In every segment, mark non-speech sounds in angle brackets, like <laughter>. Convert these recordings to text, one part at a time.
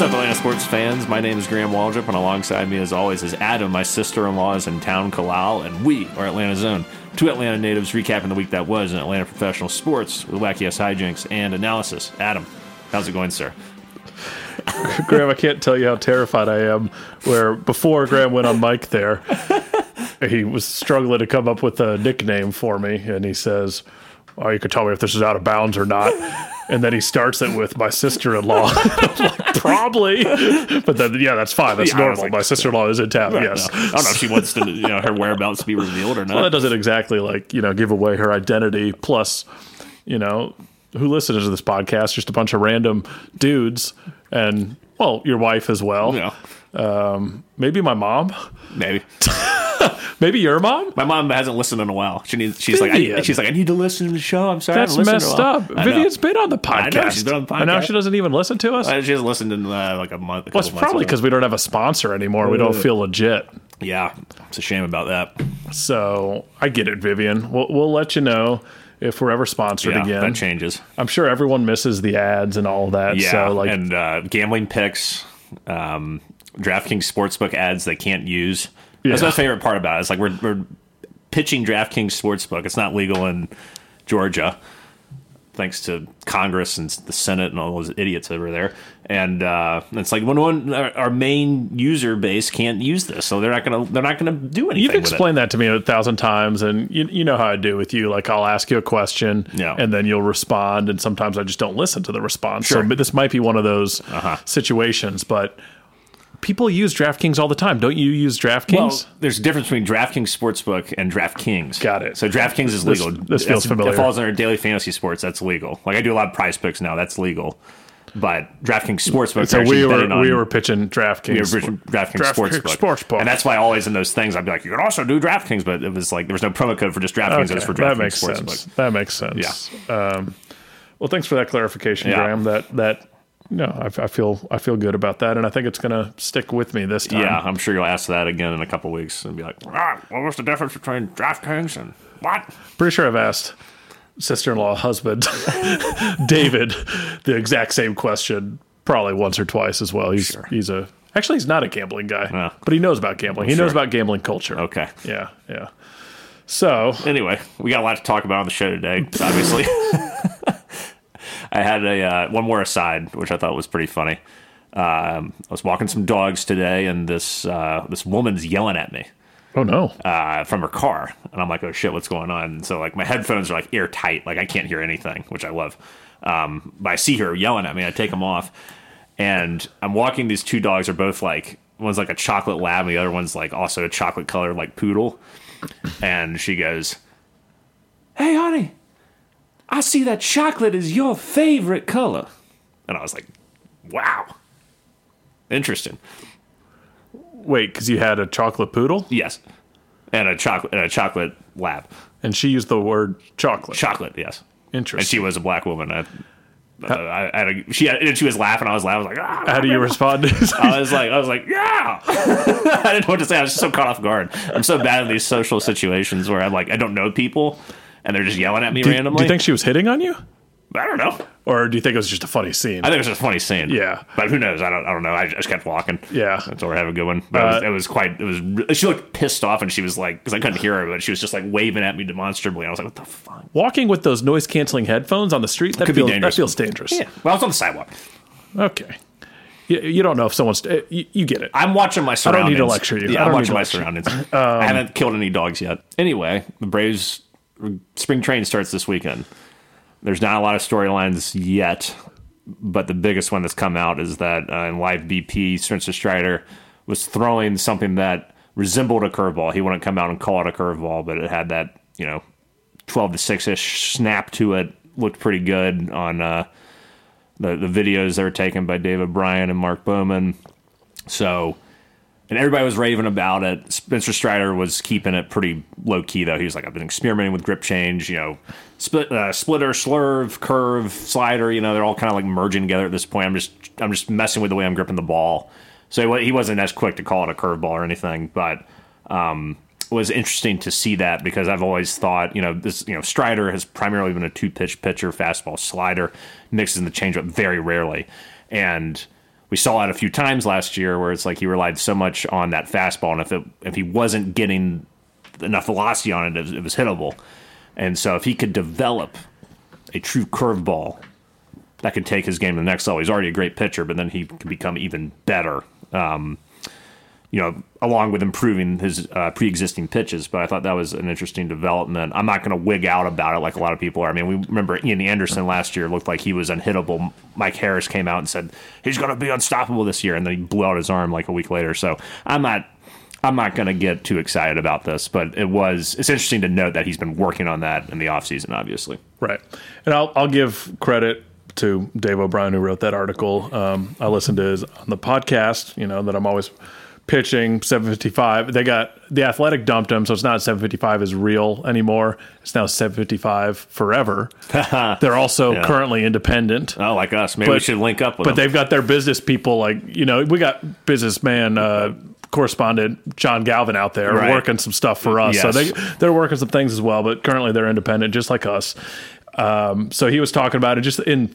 What's up, Atlanta sports fans? My name is Graham Waldrop, and alongside me, as always, is Adam. My sister-in-law is in town, Kalal, and we are Atlanta Zone. Two Atlanta natives recapping the week that was in Atlanta professional sports with wacky ass hijinks and analysis. Adam, how's it going, sir? <laughs> Graham, I can't tell you how terrified I am. Where before Graham went on mic there, he was struggling to come up with a nickname for me, and he says, "Oh, you could tell me if this is out of bounds or not." And then he starts it with my sister-in-law. <laughs> like, Probably, but then yeah, that's fine. That's Yeah, I was normal. like, my sister-in-law is in town. yes. I don't know if she wants to, you know, her whereabouts to be revealed or not. Well, that not. doesn't exactly like you know give away her identity. Plus, you know, who listens to this podcast? Just a bunch of random dudes, and well, your wife as well. You know, Maybe my mom. maybe. <laughs> Maybe your mom. My mom hasn't listened in a while. She needs. She's like. I, she's like. I need to listen to the show. I'm sorry. That's messed in a while." up. Vivian's been on the podcast. I know, she's been on the podcast. And now she doesn't even listen to us. Uh, She hasn't listened in uh, like a month. A well, it's probably because we don't have a sponsor anymore. We don't feel legit. Yeah, it's a shame about that. So I get it, Vivian. We'll, we'll let you know if we're ever sponsored Yeah, again. that changes. I'm sure everyone misses the ads and all that. Yeah, So like, and uh, gambling picks, um, DraftKings sportsbook ads they can't use. That's my favorite part about it. It's like we're we're pitching DraftKings sportsbook. It's not legal in Georgia, thanks to Congress and the Senate and all those idiots over there. And uh, it's like when one our, our main user base can't use this, so they're not gonna they're not gonna do anything. You've with it. explained that to me a thousand times, and you, you know how I do with you. Like I'll ask you a question, Yeah. and then you'll respond, and sometimes I just don't listen to the response. Sure. So this might be one of those Uh-huh. situations, but people use DraftKings all the time. Don't you use DraftKings? Well, there's a difference between DraftKings Sportsbook and DraftKings. Got it. So DraftKings is legal. this feels That's- familiar. It falls under daily fantasy sports. That's legal. Like I do a lot of prize picks now. That's legal. But DraftKings Sportsbook. so we were on- we were pitching DraftKings. we were pitching DraftKings, DraftKings Sportsbook. Sportsbook. And that's why always in those things I'd be like, you can also do DraftKings, but it was like there was no promo code for just DraftKings. Okay, it was for that DraftKings makes Sportsbook. sense. That makes sense. Um, well, thanks for that clarification, Yeah. Graham. That that no, I, I feel I feel good about that, and I think it's going to stick with me this time. Yeah, I'm sure you'll ask that again in a couple weeks and be like, ah, what was the difference between DraftKings and what? Pretty sure I've asked sister-in-law husband <laughs> David the exact same question probably once or twice as well. He's he's a actually he's not a gambling guy, Yeah. but he knows about gambling. He knows about gambling culture. Okay. Yeah, yeah. So anyway, we got a lot to talk about on the show today. Obviously, <laughs> I had a uh, one more aside, which I thought was pretty funny. Um, I was walking some dogs today, and this uh, this woman's yelling at me oh no, uh, from her car, and I'm like, "Oh shit, what's going on?" And so like my headphones are like airtight, like I can't hear anything, which I love. Um, but I see her yelling at me. I take them off, and I'm walking. These two dogs are both like one's like a chocolate lab, and the other one's like also a chocolate colored like poodle. And she goes, "Hey, honey, I see that chocolate is your favorite color." And I was like, "Wow, interesting." wait, because you had a chocolate poodle Yes, and a chocolate and a chocolate lab. and she used the word chocolate. Chocolate, yes. Interesting. And she was a black woman. I, uh, I, I had a, she had, and she was laughing. I was laughing. I was like, ah. How do you respond? To <laughs> this? I was like, I was like, yeah. <laughs> I didn't know what to say. I was just so caught off guard. I'm so bad in these social situations where I'm like, I don't know people, and they're just yelling at me do, randomly. do you think she was hitting on you, I don't know. or do you think it was just a funny scene? I think it was just a funny scene. Yeah. but who knows? I don't. I don't know. I just kept walking. Yeah. until we're having a good one. But it, was, Uh, it was quite. It was. She looked pissed off, and she was like, because I couldn't hear her, but she was just like waving at me demonstrably. I was like, what the fuck? Walking with those noise canceling headphones on the street that Could be dangerous. that feels dangerous. Yeah. Well, I was on the sidewalk. Okay. You, you don't know if someone's uh, you, you get it. I'm watching my surroundings. I don't need to lecture you. Yeah, I'm watching my surroundings. I haven't killed any dogs yet. Anyway, the Braves spring train starts this weekend. There's not a lot of storylines yet, but the biggest one that's come out is that uh, in live BP, Spencer Strider was throwing something that resembled a curveball. He wouldn't come out and call it a curveball, but it had that you know 12 to 6 ish snap to it. Looked pretty good on uh, the the videos that were taken by David Bryan and Mark Bowman. So, and everybody was raving about it. Spencer Strider was keeping it pretty low key, though. He was like, I've been experimenting with grip change, you know, split, uh, splitter, slurve, curve, slider. You know, they're all kind of like merging together at this point. I'm just, I'm just messing with the way I'm gripping the ball. So he wasn't as quick to call it a curveball or anything, but um, it was interesting to see that because I've always thought, you know, this, you know, Strider has primarily been a two pitch pitcher, fastball, slider, mixes in the changeup very rarely, and we saw it a few times last year where it's like he relied so much on that fastball, and if it if he wasn't getting enough velocity on it, it was, it was hittable. And so if he could develop a true curveball that could take his game to the next level, he's already a great pitcher, but then he could become even better. Um, you know, along with improving his uh, pre-existing pitches. But I thought that was an interesting development. I'm not going to wig out about it like a lot of people are. I mean, we remember Ian Anderson last year looked like he was unhittable. Mike Harris came out and said he's going to be unstoppable this year, and then he blew out his arm like a week later. So I'm not. I'm not going to get too excited about this, but it was it's interesting to note that he's been working on that in the offseason, obviously. Right. And I'll, I'll give credit to Dave O'Brien who wrote that article. Um, I listened to his on the podcast, you know, that I'm always pitching 755. They got the athletic dumped him, so it's not 755 is real anymore. It's now 755 forever. <laughs> They're also Yeah. currently independent. Oh, like us, maybe we But- should link up with But him. they've got their business people, like you know, we got businessman uh, correspondent John Galvin out there Right. working some stuff for us. So they they're working some things as well. But currently they're independent, just like us. Um, so he was talking about it just in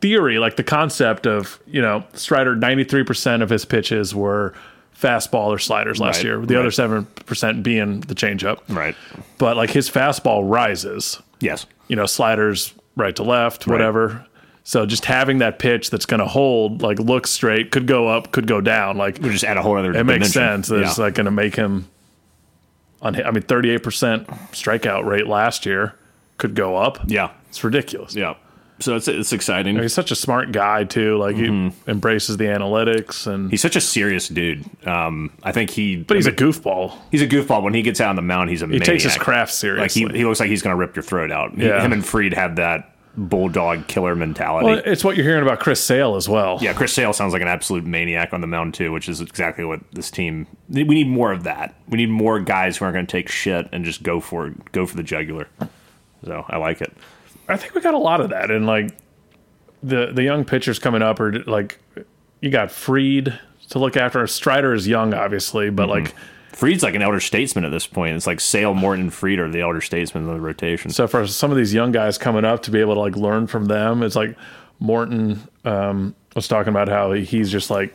theory, like the concept of you know Strider ninety three percent of his pitches were fastball or sliders last Right, year. The right. other seven percent being the changeup. right. But like his fastball rises Yes. you know, sliders right to left, whatever. So just having that pitch that's going to hold, like look straight, could go up, could go down. Like We just add a whole other. it makes sense. It's Yeah. like going to make him. On, I mean, thirty-eight percent strikeout rate last year could go up. yeah. It's ridiculous. Yeah. So it's it's exciting. He's such a smart guy too. Like he embraces the analytics, and Mm-hmm. He's such a serious dude. Um, I think he. but he's a goofball. he's a goofball. When he gets out on the mound, he's a He takes his craft Like seriously. he, he looks like he's going to rip your throat out. He- him and Fried have that bulldog killer mentality. well, it's what you're hearing about Chris Sale as well. yeah, Chris Sale sounds like an absolute maniac on the mound too, which is exactly what this team. We need more of that. We need more guys who aren't going to take shit and just go for it, go for the jugular. So I like it. I think we got a lot of that, and like the the young pitchers coming up are like you got Fried to look after. Strider is young, obviously, but like Fried's like an elder statesman at this point. It's like Sale, Morton, Fried are the elder statesmen of the rotation. so for some of these young guys coming up to be able to like learn from them, it's like Morton um, was talking about how he's just like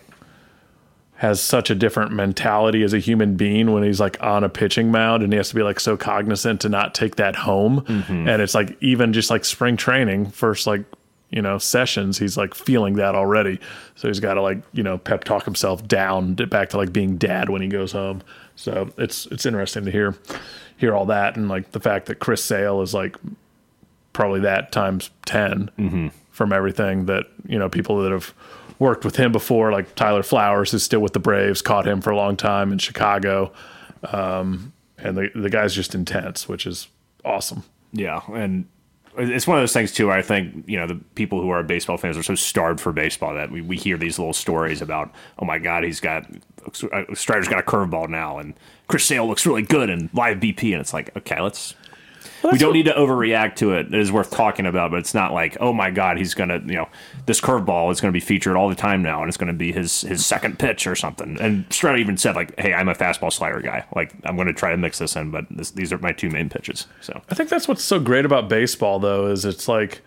has such a different mentality as a human being when he's like on a pitching mound and he has to be like so cognizant to not take that home. Mm-hmm. And it's like even just like spring training first like you know sessions he's like feeling that already. So he's got to like you know pep talk himself down to- back to like being dad when he goes home. So it's it's interesting to hear hear all that and like the fact that chris sale is like probably that times 10 mm-hmm. from everything that you know people that have worked with him before like tyler flowers who's still with the braves caught him for a long time in chicago um, and the, the guy's just intense which is awesome Yeah, and it's one of those things too. Where I think you know the people who are baseball fans are so starved for baseball that we, we hear these little stories about, oh my god, he's got uh, Strider's got a curveball now, and Chris Sale looks really good in live BP, and it's like, okay, let's. We don't need to overreact to it. It is worth talking about, but it's not like, oh my god, he's gonna, you know, this curveball is gonna be featured all the time now, and it's gonna be his his second pitch or something. And Strider even said like, hey, I'm a fastball slider guy. Like I'm gonna try to mix this in, but this, these are my two main pitches. So I think that's what's so great about baseball, though, is it's like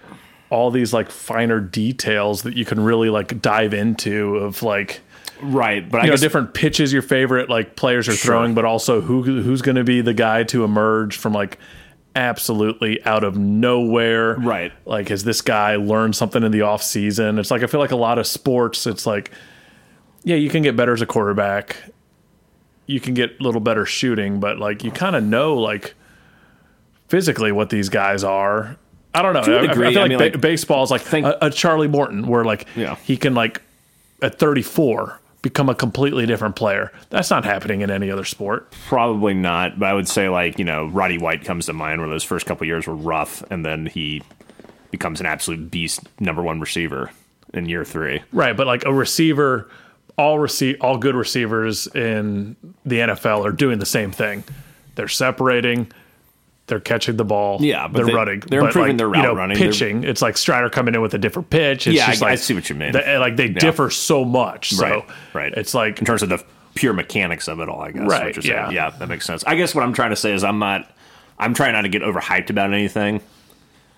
all these like finer details that you can really like dive into of like right, but I you know guess different pitches your favorite like players are throwing, but also who who's going to be the guy to emerge from like absolutely out of nowhere. Right. Like has this guy learned something in the off season? It's like I feel like a lot of sports. It's like yeah, you can get better as a quarterback. You can get a little better shooting, but like you kind of know like physically what these guys are. I don't know. I, I feel I like, mean, ba- like, baseball is like think- a, a Charlie Morton, where like Yeah. he can like at 34 become a completely different player. That's not happening in any other sport. Probably not, but I would say like you know Roddy White comes to mind where those first couple years were rough, and then he becomes an absolute beast, number one receiver in year three. Right, but like a receiver, all receive all good receivers in the NFL are doing the same thing. They're separating, they're catching the ball. Yeah, but they're they- running. they're But, improving like, their you know, running. They're- Pitching, it's like Strider coming in with a different pitch. It's Yeah, just I- I see what you mean. they- like they differ so much. So Right, right. It's like in terms of the pure mechanics of it all, I guess. Right, what you're saying. yeah. yeah, that makes sense. I guess what I'm trying to say is I'm not, I'm trying not to get overhyped about anything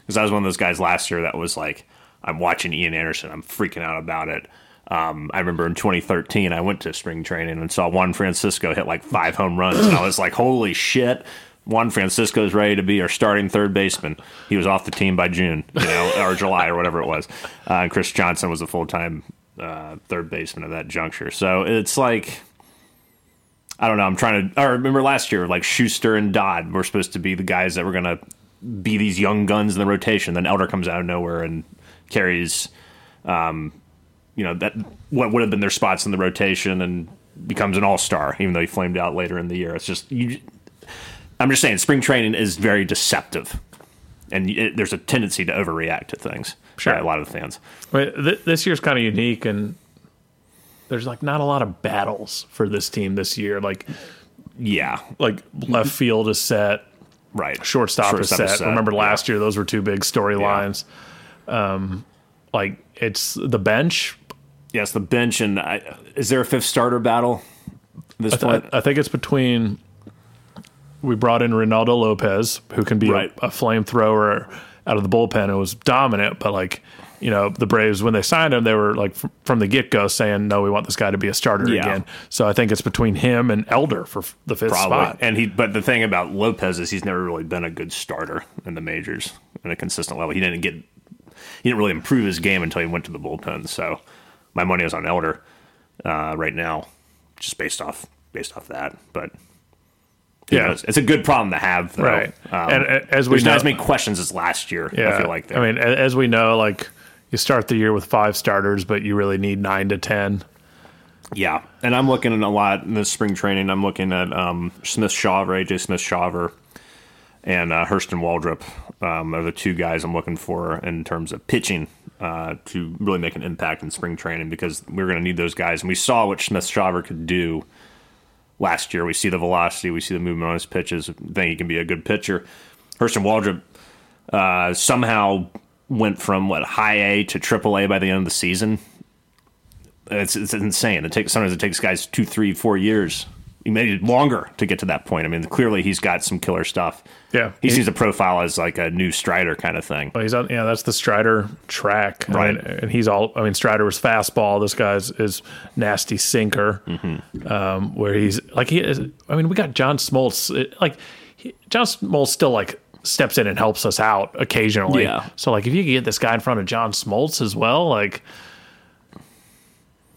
because I was one of those guys last year that was like, I'm watching Ian Anderson, I'm freaking out about it. Um, I remember in 2013, I went to spring training and saw Juan Francisco hit like five home runs, and I was like, "Holy shit!" Juan Francisco is ready to be our starting third baseman. He was off the team by June, you know, <laughs> or July or whatever it was. Uh, and Chris Johnson was a full time uh, third baseman at that juncture. So it's like, I don't know. I'm trying to. I remember last year, like Schuster and Dodd were supposed to be the guys that were going to be these young guns in the rotation. Then Elder comes out of nowhere and carries, um, you know, that what would have been their spots in the rotation and becomes an all star, even though he flamed out later in the year. It's just you I'm just saying, spring training is very deceptive, and it, there's a tendency to overreact to things. Sure. by a lot of fans. Wait, th- this year's kind of unique, and there's like not a lot of battles for this team this year. Like, Yeah, like left field is set, right. shortstop, is set. Remember yeah. last year; those were two big storylines. Um, like it's the bench. Yes, the bench and I, is there a fifth starter battle? This I, point, I think it's between. We brought in Reynaldo Lopez, who can be Right. a, a flamethrower out of the bullpen. It was dominant, but like you know, the Braves when they signed him, they were like fr- from the get go saying, "No, we want this guy to be a starter Yeah. again." So I think it's between him and Elder for f- the fifth probably. spot. And he, but the thing about Lopez is he's never really been a good starter in the majors at a consistent level. He didn't get, he didn't really improve his game until he went to the bullpen. So my money is on Elder uh, right now, just based off based off that. But Yeah. knows? it's a good problem to have, though. Right. And, uh, as we there's not know- as many questions as last year. I feel like there. I mean, as we know, like you start the year with five starters, but you really need nine to ten. Yeah, and I'm looking at a lot in this spring training. I'm looking at um, Smith Shaver, AJ Smith Shaver, and uh, Hurston Waldrep um, are the two guys I'm looking for in terms of pitching uh, to really make an impact in spring training because we're going to need those guys. And we saw what Smith Shaver could do last year. We see the velocity, we see the movement on his pitches. I think he can be a good pitcher. Hurston Waldrep uh, somehow went from what high A to triple A by the end of the season. It's, it's insane. It takes sometimes it takes guys two, three, four years, maybe longer to get to that point. I mean, clearly he's got some killer stuff. Yeah. he sees to profile as like a new Strider kind of thing. Well, he's on. Yeah, that's the Strider track, Right. mean, and he's all. I mean, Strider was fastball. This guy's is nasty sinker, Mm-hmm. um, where he's like he is. I mean, we got John Smoltz. Like he, John Smoltz still like steps in and helps us out occasionally. Yeah. So like, if you could get this guy in front of John Smoltz as well, like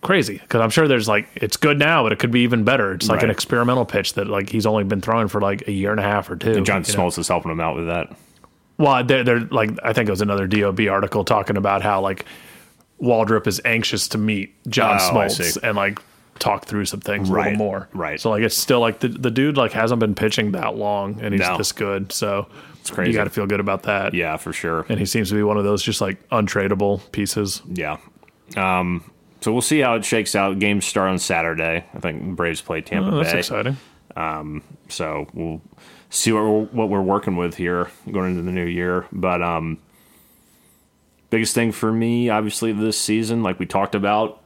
crazy because I'm sure there's like it's good now, but it could be even better. It's like an experimental pitch that like he's only been throwing for like a year and a half or two. And John you know? Smoltz is helping him out with that. Well, they're, they're like I think it was another DOB article talking about how like Waldrep is anxious to meet John Oh, Smoltz and like talk through some things a little more. right. So like it's still like the the dude like hasn't been pitching that long and he's No. this good. So it's crazy. You got to feel good about that. Yeah, for sure. And he seems to be one of those just like untradeable pieces. Yeah. Um, so we'll see how it shakes out. Games start on Saturday. I think Braves play Tampa Oh, that's Bay. exciting. So we'll see what we're, what we're working with here going into the new year. But um, biggest thing for me, obviously, this season, like we talked about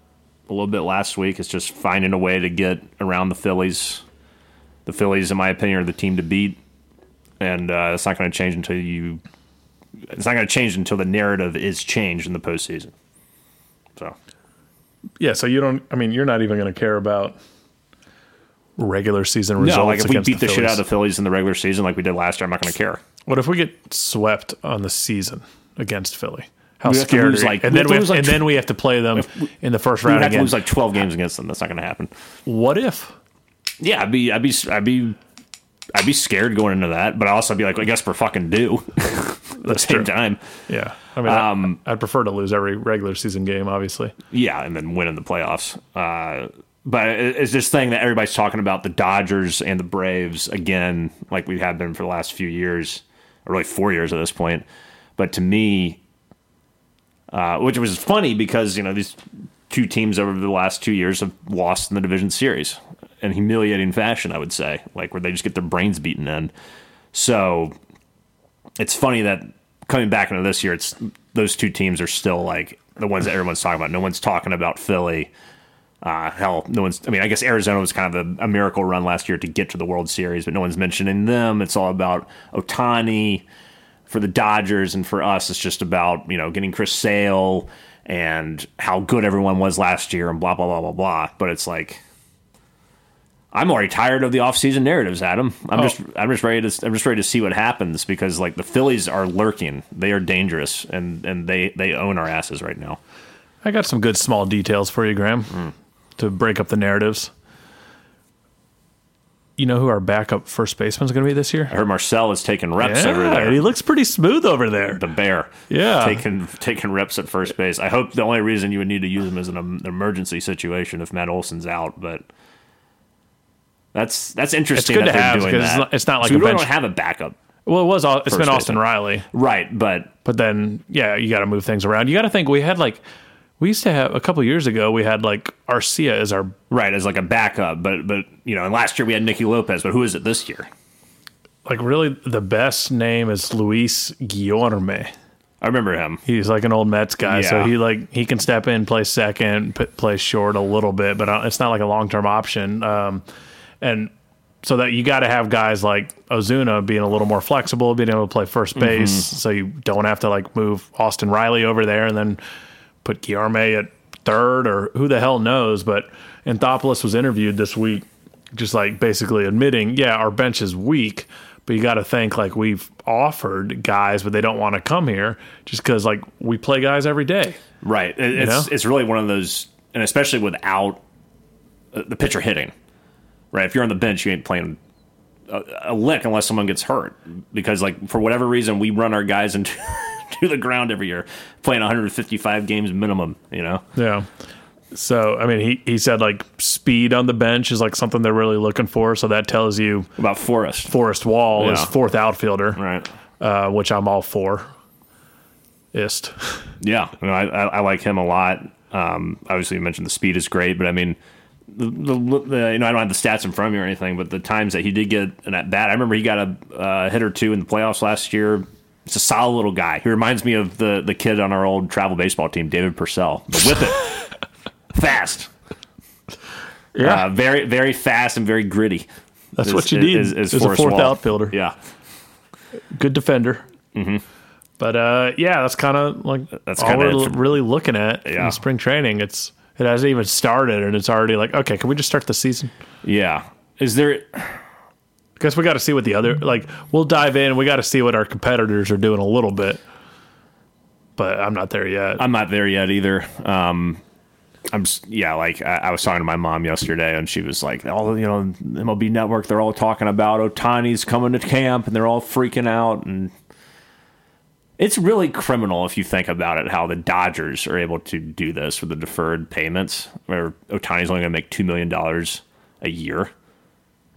a little bit last week, is just finding a way to get around the Phillies. The Phillies, in my opinion, are the team to beat, and uh, it's not going to change until you. It's not going to change until the narrative is changed in the postseason. So Yeah. So you don't. I mean, you're not even going to care about regular season results. no, like if we beat the, shit out of the Phillies in the regular season, like we did last year, I'm not going to care. What if we get swept on the season against Philly? How We to scared lose, like- and then we have, like, and then we have to play them in the first round would have to again. lose like 12 games against them. That's not going to happen. what if? Yeah, I'd be, I'd be, I'd be, I'd be scared going into that, but I'd also be like, I guess we're fucking due. <laughs> At the same true. time, Yeah, I mean, Um, I, I'd prefer to lose every regular season game, obviously. yeah, and then win in the playoffs. Uh, but it's this thing that everybody's talking about the Dodgers and the Braves again, like we have been for the last few years, or really four years at this point. But to me, uh, which was funny because you know these two teams over the last two years have lost in the division series in humiliating fashion. I would say, like where they just get their brains beaten in. So it's funny that coming back into this year, it's those two teams are still like the ones that everyone's talking about. No one's talking about Philly. Uh, hell, no one's. I mean, I guess Arizona was kind of a, a miracle run last year to get to the World Series, but no one's mentioning them. It's all about Ohtani for the Dodgers, and for us, it's just about you know getting Chris Sale and how good everyone was last year and blah blah blah blah blah. But it's like I'm already tired of the offseason narratives, Adam. I'm Oh. just I'm just ready to I'm just ready to see what happens because like the Phillies are lurking. They are dangerous and and they they own our asses right now. I got some good small details for you, Graham, Hmm. to break up the narratives. You know who our backup first baseman is going to be this year? I heard Marcel is taking reps over there. he looks pretty smooth over there. the bear. Yeah. Taking taking reps at first base. I hope the only reason you would need to use him is in an emergency situation if Matt Olson's out, but that's that's interesting. It's good to have, because it's not- like so we really bench- don't have a backup, Well, it was. It's First been Austin baseman. Riley, right? But but then yeah, you got to move things around. You got to think we had like we used to have a couple years ago. We had like Arcia as our right as like a backup. But but you know, and last year we had Nicky Lopez. But who is it this year? like really the best name is Luis Guillorme. I remember him. He's like an old Mets guy, so he like he can step in, play second, p- play short a little bit, but uh, it's not like a long term option. Um, and so that you got to have guys like Ozuna being a little more flexible, being able to play first base, so you don't have to like move Austin Riley over there and then put Guillorme at third or who the hell knows. But Anthopoulos was interviewed this week, just like basically admitting, yeah, our bench is weak, but you got to think like we've offered guys, but they don't want to come here just because like we play guys every day. Right. It- It's know? it's really one of those, and especially without uh, the pitcher hitting. Right. If you're on the bench, you ain't playing a, a lick unless someone gets hurt. Because like for whatever reason, we run our guys into <laughs> to the ground every year, playing 155 games minimum. You know. Yeah. So I mean, he he said like speed on the bench is like something they're really looking for. So that tells you About Forrest. Forrest Wall is fourth outfielder, Right. uh, which I'm all for. Ist. Yeah. Know, I, I, I like him a lot. Um, obviously, you mentioned the speed is great, but I mean. The, the, the, you know, I don't have the stats in front of me or anything, but the times that he did get an at bat, I remember he got a uh, hit or two in the playoffs last year. It's a solid little guy. He reminds me of the the kid on our old travel baseball team, David Purcell. The whip it, <laughs> fast, Yeah, uh, very very fast and very gritty. that's is- what you need. is- is Is a fourth Wall. outfielder. Yeah, good defender. But uh, yeah, that's kind of like That's all we're for- really looking at Yeah. in spring training. It's it hasn't even started, and it's already like, okay, can we just start the season? yeah. Is there? Guess we got to see what the other like. We'll dive in. We got to see what our competitors are doing a little bit, but I'm not there yet. I'm not there yet either. Um, I'm yeah, like I, I was talking to my mom yesterday, and she was like, "All you know, MLB Network, they're all talking about Ohtani's coming to camp, and they're all freaking out." And it's really criminal if you think about it, how the Dodgers are able to do this with the deferred payments, where Ohtani's only going to make two million dollars a year,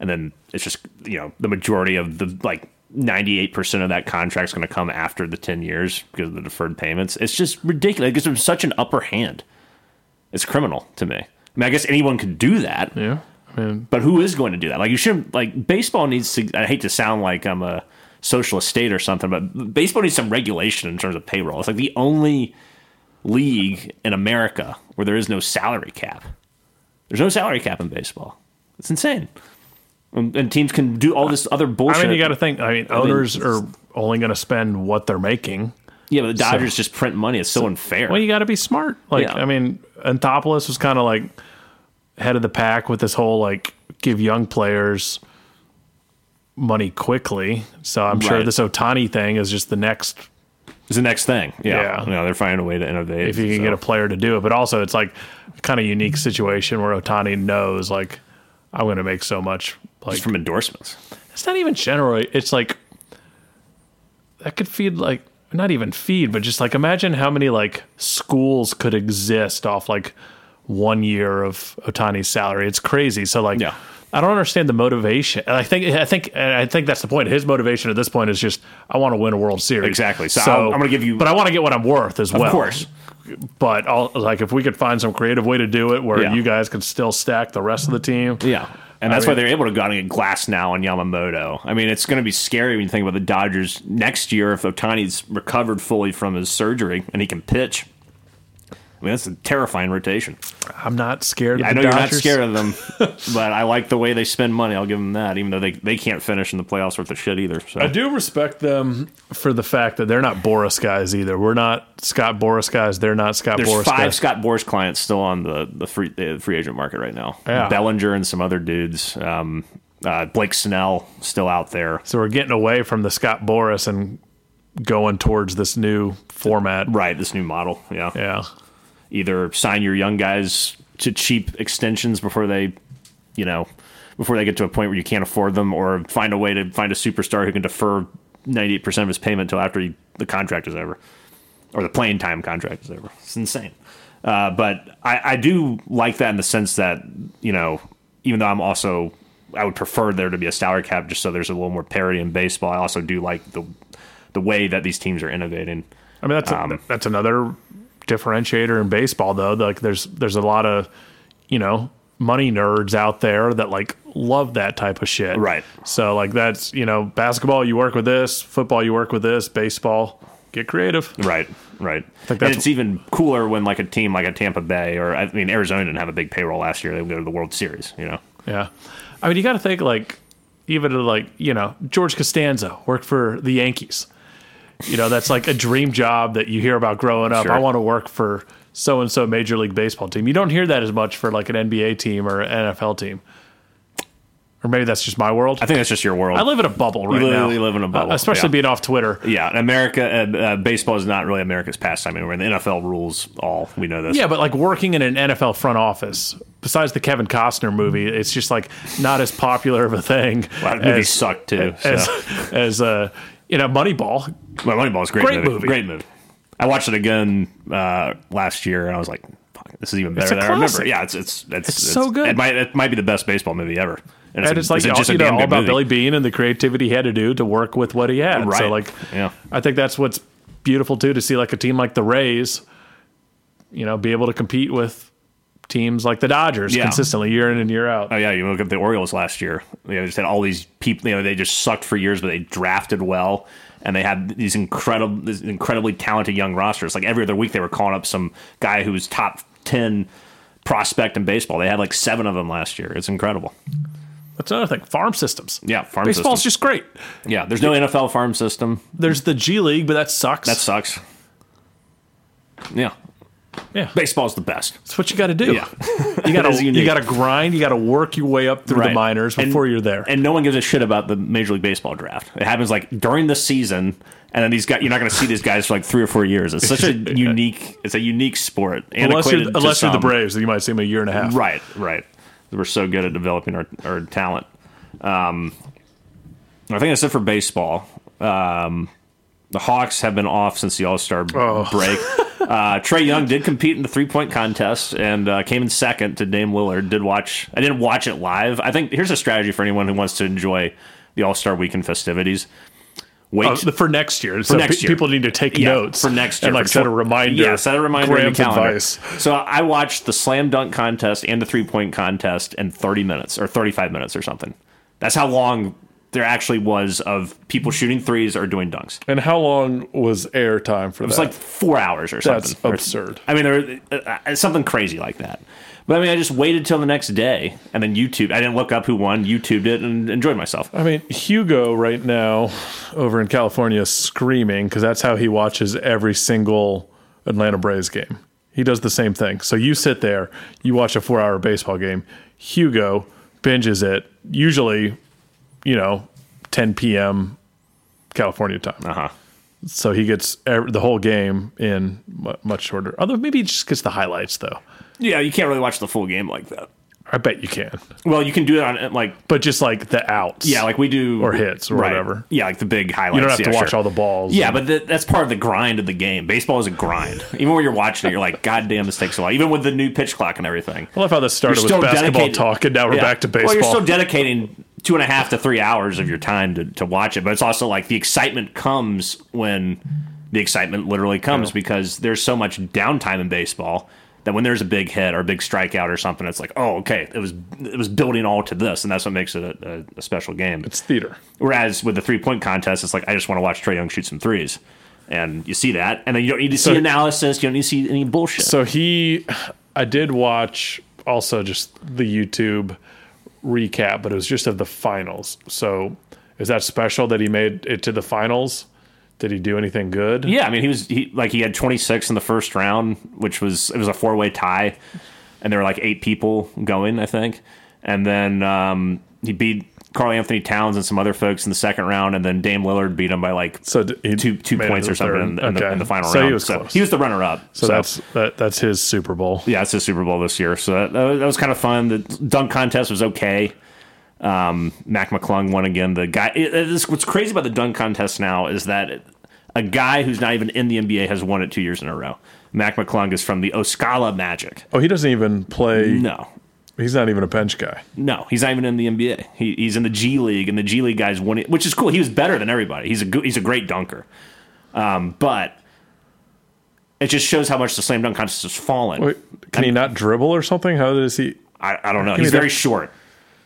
and then it's just you know the majority of the like. 98% of that contract's going to come after the 10 years because of the deferred payments. It's just ridiculous. It gives them such an upper hand. It's criminal to me. I mean, I guess anyone could do that, yeah, I mean, but who is going to do that? Like, you shouldn't, like, baseball needs to, I hate to sound like I'm a socialist state or something, but baseball needs some regulation in terms of payroll. It's like the only league in America where there is no salary cap. There's no salary cap in baseball. It's insane. And, and teams can do all this other bullshit. I mean, you got to think. I mean, owners it's- are only going to spend what they're making. yeah, but the Dodgers just print money. It's so unfair. Well, you got to be smart. Like, Yeah. I mean, Anthopoulos was kind of like head of the pack with this whole like give young players money quickly. So I'm sure this Ohtani thing is just the next It's the next thing. Yeah. Yeah. You know, they're finding a way to innovate. if you can so. get a player to do it. But also, it's like kind of unique situation where Ohtani knows like I'm going to make so much. Like just from endorsements. it's not even generally. It's like that could feed like not even feed, but just like imagine how many like schools could exist off like one year of Ohtani's salary. It's crazy. So like, Yeah. I don't understand the motivation. I think I think I think that's the point. His motivation at this point is just I want to win a World Series. Exactly. So I'll- I'm gonna give you- but I want to get what I'm worth as well. Of course. But I'll, like if we could find some creative way to do it where Yeah. you guys can still stack the rest of the team. Yeah. And that's I why they're able to go out and get Glasnow and Yamamoto. I mean, it's going to be scary when you think about the Dodgers next year if Ohtani's recovered fully from his surgery and he can pitch. I mean, that's a terrifying rotation. I'm not scared. Of I the know you're not scared of them, <laughs> but I like the way they spend money. I'll give them that, even though they, they can't finish in the playoffs worth of shit either. So I do respect them for the fact that they're not Boras guys either. We're not Scott Boras guys. They're not Scott There's Boras five guys. Scott Boras clients still on the the free the free agent market right now. Yeah. Bellinger and some other dudes. Um, uh, Blake Snell still out there. So we're getting away from the Scott Boras and going towards this new format. Right, this new model. Yeah. Yeah. Either sign your young guys to cheap extensions before they, you know, before they get to a point where you can't afford them, or find a way to find a superstar who can defer 98% of his payment until after he, the contract is over, or the playing time contract is over. It's insane. Uh, but I, I do like that in the sense that, you know, even though I'm also, I would prefer there to be a salary cap just so there's a little more parity in baseball. I also do like the the way that these teams are innovating. I mean that's Um, that's another differentiator in baseball though. Like there's there's a lot of you know money nerds out there that like love that type of shit. Right. So like that's you know basketball you work with this, football you work with this, baseball get creative. Right, right. and it's even cooler when like a team like a Tampa Bay or I mean Arizona didn't have a big payroll last year. They would go to the World Series, you know. Yeah. I mean you got to think like even like you know George Costanza worked for the Yankees. You know that's like a dream job that you hear about growing up. Sure. I want to work for so and so major league baseball team. You don't hear that as much for like an NBA team or an NFL team. Or maybe that's just my world. I think that's just your world. I live in a bubble right literally now. live in a bubble, Uh, especially yeah. being off Twitter. yeah, America, uh, uh, baseball is not really America's pastime anymore. The NFL rules all. We know this. Yeah, but like working in an NFL front office, besides the Kevin Costner movie, it's just like not as popular of a thing Well, that movie as, sucked too. So. as, <laughs> as uh, you know, Moneyball. Well, Moneyball's a great, Great movie. movie. Great movie. I watched it again uh, last year, and I was like, Fuck, "This is even better than I remember." Yeah, it's it's it's, It's so good. It might it might be the best baseball movie ever. And it's, a- like all, just you know, all about movie. Billy Beane and the creativity he had to do to work with what he had. So Right. like, Yeah. I think that's what's beautiful too to see like a team like the Rays, you know, be able to compete with teams like the Dodgers Yeah. consistently year in and year out. Oh yeah, you look at the Orioles last year. They just had all these people. You know, they just sucked for years, but they drafted well, and they had these incredible, these incredibly talented young rosters. Like every other week, they were calling up some guy who was top ten prospect in baseball. They had like seven of them last year. It's incredible. That's another thing. Farm systems. Yeah, farm Baseball's system. just great. Yeah, there's no NFL farm system. There's the G League, but that sucks. That sucks. Yeah, yeah. baseball's the best. That's what you got to do. Yeah. <laughs> You got <laughs> to you got to grind. You got to work your way up through the Right. minors And- before you're there. And no one gives a shit about the Major League Baseball draft. It happens like during the season, and then these guys, you're not going to see these guys for like three or four years. It's such a <laughs> unique, it's a unique sport. unless you're, unless you're the. Braves, then you might see them a year and a half. Right, right. We're so good at developing our, our talent. Um, I think that's it for baseball. Um, the Hawks have been off since the All Star Oh. break. Uh, Trae Young did compete in the three point contest and uh, came in second to Dame Lillard. Did watch? I didn't watch it live. I think here's a strategy for anyone who wants to enjoy the All Star Weekend festivities. Wait Uh, for next year. so next year. people need to take yeah, notes for next year. and like for set a reminder. Yeah, set a reminder in the calendar. advice. So I watched the slam dunk contest and the three point contest in 30 minutes or 35 minutes or something. That's how long there actually was of people shooting threes or doing dunks. And how long was air time for that? It's that? like four hours or something. That's Or- absurd. I mean, there uh, uh, something crazy like that. But I mean, I just waited till the next day and then YouTube. I didn't look up who won. YouTubed it and enjoyed myself. I mean, Hugo right now over in California is screaming because that's how he watches every single Atlanta Braves game. He does the same thing. So you sit there, you watch a four hour baseball game. Hugo binges it, usually, you know, 10 p.m. California time. Uh huh. So he gets ev- the whole game in much shorter. Although maybe he just gets the highlights, though. Yeah, you can't really watch the full game like that. I bet you can. Well, you can do it on like But just like the outs. yeah, like we do Or hits or Right. whatever. Yeah, like the big highlights. You don't have Yeah, to watch sure. all the balls. Yeah, but th- that's part of the grind of the game. Baseball is a grind. Even when you're watching it, you're like, God damn, this takes a while. Even with the new pitch clock and everything. I love how this started with basketball dedicated- talk, and now we're Yeah. back to baseball. Well, you're still dedicating two and a half to three hours of your time to, to watch it, but it's also like the excitement comes when the excitement literally comes because there's so much downtime in baseball that when there's a big hit or a big strikeout or something, it's like, oh, okay, it was it was building all to this, and that's what makes it a, a, a special game. it's theater. Whereas with the three point contest, it's like I just want to watch Trae Young shoot some threes. And you see that, and then you don't need to see So- analysis. You don't need to see any bullshit. So he, I did watch also just the YouTube recap, but it was just of the finals. So is that special that he made it to the finals? Did he do anything good? Yeah, I mean, he was he like he had 26 in the first round, which was it was a four way tie, and there were like eight people going, I think, and then um, he beat Karl Anthony Towns and some other folks in the second round, and then Dame Lillard beat him by like So two two points or something in, the, Okay. in the final so round. He was so close. he was the runner up. so, that's that, that's his Super Bowl. yeah, it's his Super Bowl this year, so that, that was, kind of fun. The dunk contest was okay. Um, Mac McClung won again. The guy. It, what's crazy about the dunk contest now is that a guy who's not even in the NBA has won it two years in a row. Mac McClung is from the Osceola Magic. Oh, he doesn't even play. No, He's not even a bench guy. no, he's not even in the NBA. He, he's in the G League, and the G League guys won it, which is cool. He was better than everybody. He's a good, he's a great dunker, um, but it just shows how much the slam dunk contest has fallen. Wait, can he not dribble or something? How does he? I, I don't know. He's that. very short,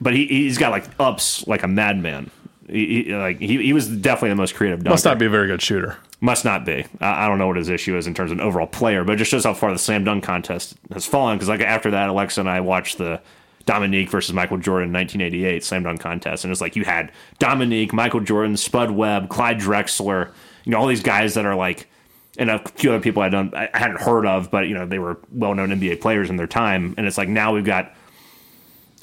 but he he's got like ups like a madman. He, he, like he, he was definitely the most creative dunker. Must not be a very good shooter. Must not be. I, I don't know what his issue is in terms of an overall player, but it just shows how far the slam dunk contest has fallen. Because like after that, Alexa and I watched the Dominique versus Michael Jordan 1988 slam dunk contest, and it's like you had Dominique, Michael Jordan, Spud Webb, Clyde Drexler, you know all these guys that are like, and a few other people I don't I I hadn't heard of, but you know they were well known NBA players in their time, and it's like now we've got.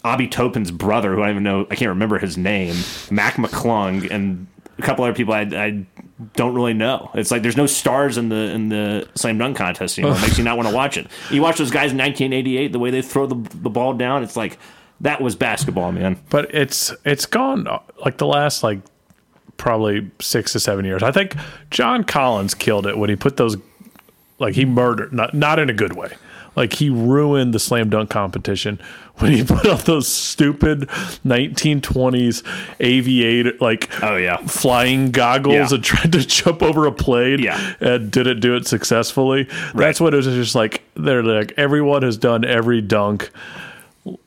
Obi Toppin's brother, who I don't even know, I can't remember his name, Mac McClung, and a couple other people I, I don't really know. It's like there's no stars in the in the slam dunk contest anymore. It makes you not want to watch it. You watch those guys in 1988, the way they throw the, the ball down, it's like that was basketball, man. but it's it's gone like the last like probably six to seven years. I think John Collins killed it when he put those like he murdered not not in a good way. Like he ruined the slam dunk competition when he put on those stupid 1920s aviator like Oh yeah, flying goggles Yeah. and tried to jump over a plane Yeah. and didn't do it successfully. That's what it was just like they're like everyone has done every dunk.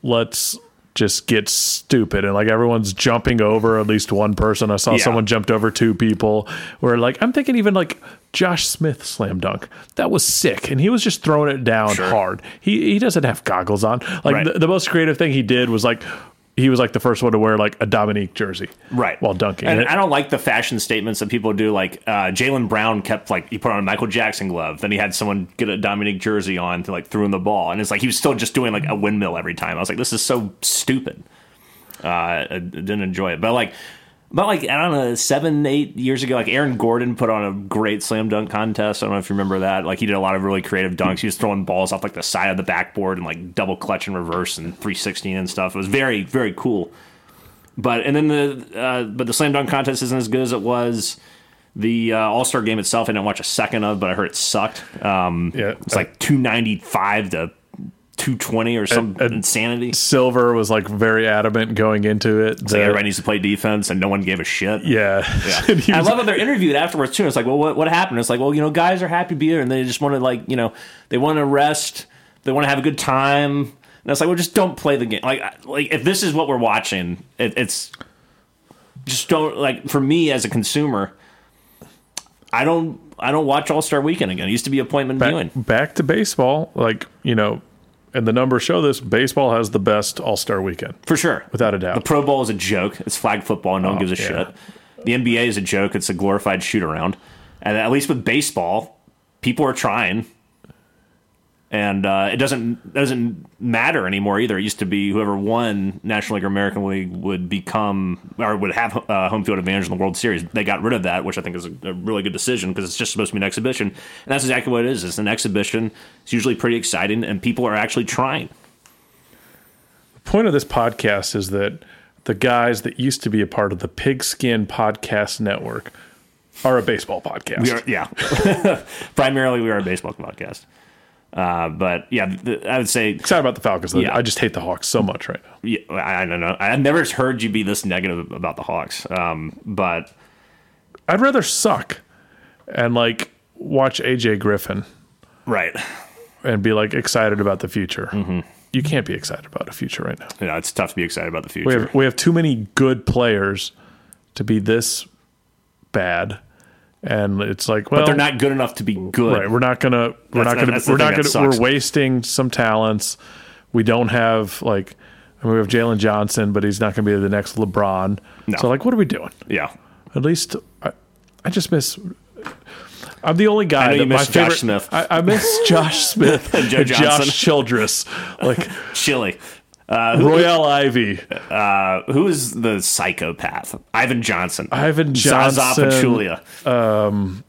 Let's just get stupid and like everyone's jumping over at least one person. I saw Yeah. someone jumped over two people. Where like I'm thinking even like Josh Smith slam dunk. That was sick. And he was just throwing it down Sure. hard. He he doesn't have goggles on. Like Right. the, the most creative thing he did was like he was like the first one to wear like a Dominique jersey. right. While dunking. and I don't like the fashion statements that people do. Like uh, Jaylen Brown kept like he put on a Michael Jackson glove, then he had someone get a Dominique jersey on to like throw in the ball, and it's like he was still just doing like a windmill every time. I was like, this is so stupid. Uh, I didn't enjoy it, but like. About like I don't know, seven, eight years ago, like Aaron Gordon put on a great slam dunk contest. I don't know if you remember that. Like he did a lot of really creative dunks. He was throwing balls off like the side of the backboard and like double clutch and reverse and 316 and stuff. It was very, very cool. But and then the uh, but the slam dunk contest isn't as good as it was. The uh, All Star game itself, I didn't watch a second of, but I heard it sucked. Um, Yeah. it's like two ninety five to two twenty or some and- insanity. Silver was like very adamant going into it. Like that- everybody needs to play defense, and no one gave a shit. yeah. Yeah. <laughs> And I love how they're interviewed afterwards too. It's like, well, what, what happened? It's like, well, you know, guys are happy to be here, and they just want to like, you know, they want to rest, they want to have a good time. And it's like, well, just don't play the game. Like, like if this is what we're watching, it, it's just don't like for me as a consumer. I don't, I don't watch All Star Weekend again. It used to be appointment back, viewing back to baseball. Like, you know, and the numbers show this baseball has the best all star weekend. for sure, Without a doubt. The Pro Bowl is a joke. It's flag football, and no one oh, gives a yeah. shit. The NBA is a joke. It's a glorified shoot around. And at least with baseball, people are trying, and uh, it doesn't doesn't matter anymore either. It used to be whoever won National League or American League would become or would have uh, home field advantage in the World Series. They got rid of that, which I think is a, a really good decision because it's just supposed to be an exhibition, and that's exactly what it is. It's an exhibition. It's usually pretty exciting, and people are actually trying. The point of this podcast is that the guys that used to be a part of the Pigskin Podcast Network are a baseball podcast. We are, yeah. <laughs> Primarily, we are a baseball podcast. Uh, but yeah, the, I would say, excited about the Falcons. though. Yeah. I just hate the Hawks so much right now. yeah, I I don't know. I've never heard you be this negative about the Hawks. Um, but I'd rather suck and like watch AJ Griffin right, and be like excited about the future. Mm-hmm. You can't be excited about the future right now. know, it's tough to be excited about the We future. have we have too many good players to be this bad, and it's like, well, But they're not good enough to be good. Right. We're not gonna. We're That's- not gonna. We're not gonna. We're wasting some talents. We don't have like. I mean, we have Jalen Johnson, but he's not going to be the next LeBron. No. So, like, what are we doing? Yeah. At least, I, I just miss. I'm the only guy you that my miss Josh favorite. Smith. I, I miss Josh <laughs> Smith and, Joe Johnson. Josh Childress, like <laughs> Chili. Uh, who, Royal Ivey, uh, who is the psychopath? Ivan Johnson. Ivan Zaza Johnson. Pachulia. Um,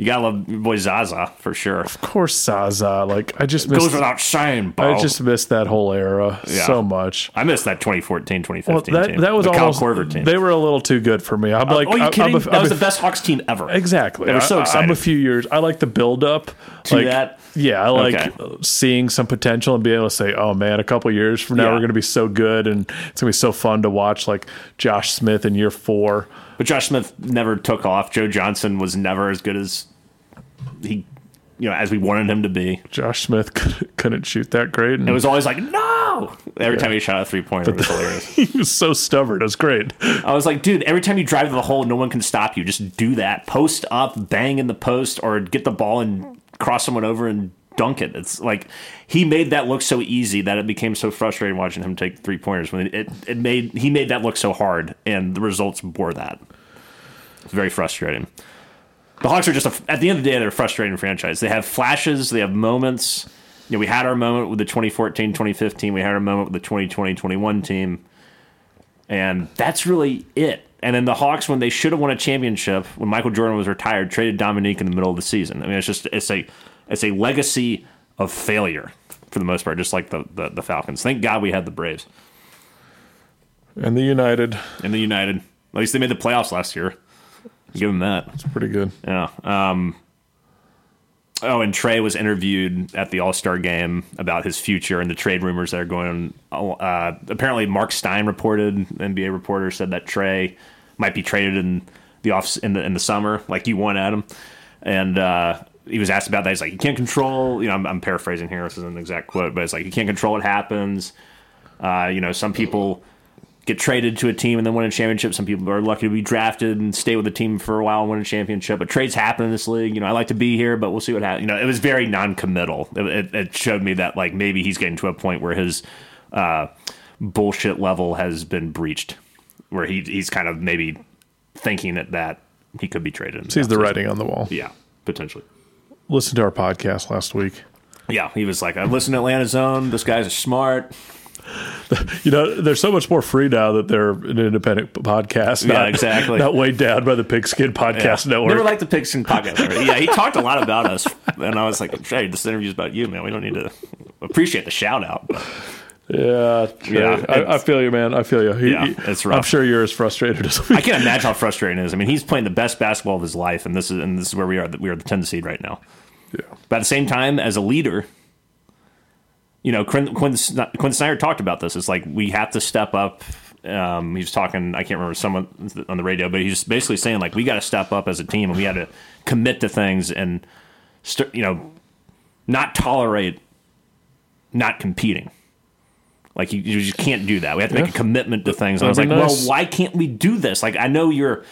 you gotta love your boy Zaza for sure. of course, Zaza. Like, I just miss. Goes without saying, bro. I just missed that whole era Yeah. so much. I missed that 2014, 2015 Well, that, team. that was the almost. Kyle team. They were a little too good for me. I'm like, oh, you I- I'm kidding? a- that I'm was a- the best Hawks team ever. Exactly. They were so I- I- I'm a few years. I like the build up To like, that? Yeah, I like Okay. uh, seeing some potential and being able to say, "Oh man, a couple years from now Yeah. we're going to be so good and it's going to be so fun to watch." Like Josh Smith in year four. But Josh Smith never took off. Joe Johnson was never as good as he, you know, as we wanted him to be. Josh Smith <laughs> couldn't, shoot that great, and It was always like, no! Every time he shot a three pointer, it was hilarious. <laughs> he was so stubborn. It was great. I was like, dude, every time you drive to the hole, no one can stop you. Just do that. Post up, bang in the post, or get the ball and cross someone over and dunk it. It's like he made that look so easy that it became so frustrating watching him take three pointers. When it, it made he made that look so hard, and the results bore that. It's very frustrating. The Hawks are just a, at the end of the day, they're a frustrating franchise. They have flashes, they have moments. You know, we had our moment with the 2014, 2015. We had our moment with the 2020, 21 team. And that's really it. And then the Hawks, when they should have won a championship, when Michael Jordan was retired, traded Dominique in the middle of the season. I mean, it's just it's a it's a legacy of failure for the most part, just like the the, the Falcons. Thank God we had the Braves And the United, and the United. At least they made the playoffs last year. Give them that. it's pretty good. Yeah. Um, oh, and Trae was interviewed at the All Star game about his future and the trade rumors that are going on. Uh, apparently, Marc Stein reported, NBA reporter said that Trae might be traded in the off in the in the summer, like you want Adam. And uh, he was asked about that. He's like, you can't control. You know, I'm, I'm paraphrasing here. This isn't an exact quote, but it's like you can't control what happens. Uh, you know, some people get traded to a team and then win a championship. Some people are lucky to be drafted and stay with the team for a while and win a championship. But trades happen in this league. You know, I like to be here, but we'll see what happens. You know, it was very non-committal. It, it, it showed me that like maybe he's getting to a point where his uh, bullshit level has been breached, where he he's kind of maybe thinking that that he could be traded. in Sees the writing on the wall. Yeah, potentially. Listen to our podcast last week. Yeah, he was like, I listened to Atlanta Zone. This guy's a smart. <laughs> You know, they're so much more free now that they're an independent podcast. Yeah, not- exactly. Not weighed down by the Pigskin Podcast Network. Never liked the Pigskin podcast. <laughs> yeah, he talked a lot about us, and I was like, "Hey, this interview's about you, man. We don't need to appreciate the shout out." But Yeah, true. Yeah, I, I feel you, man. I feel you. He- Yeah, it's I'm sure you're as frustrated as. I can't imagine how frustrating it is. I mean, he's playing the best basketball of his life, and this is and this is where we are. We are the 10 seed right now. Yeah. But at the same time, as a leader, you know, Quinn, Quinn, Quin Snyder talked about this. It's like we have to step up. Um, he was talking, I can't remember someone on the radio, but he's basically saying like we got to step up as a team and we got to commit to things and, st- you know, not tolerate not competing. Like you, you just can't do that. We have to make Yeah. a commitment to things. And I was like, nice. well, why can't we do this? Like I know you're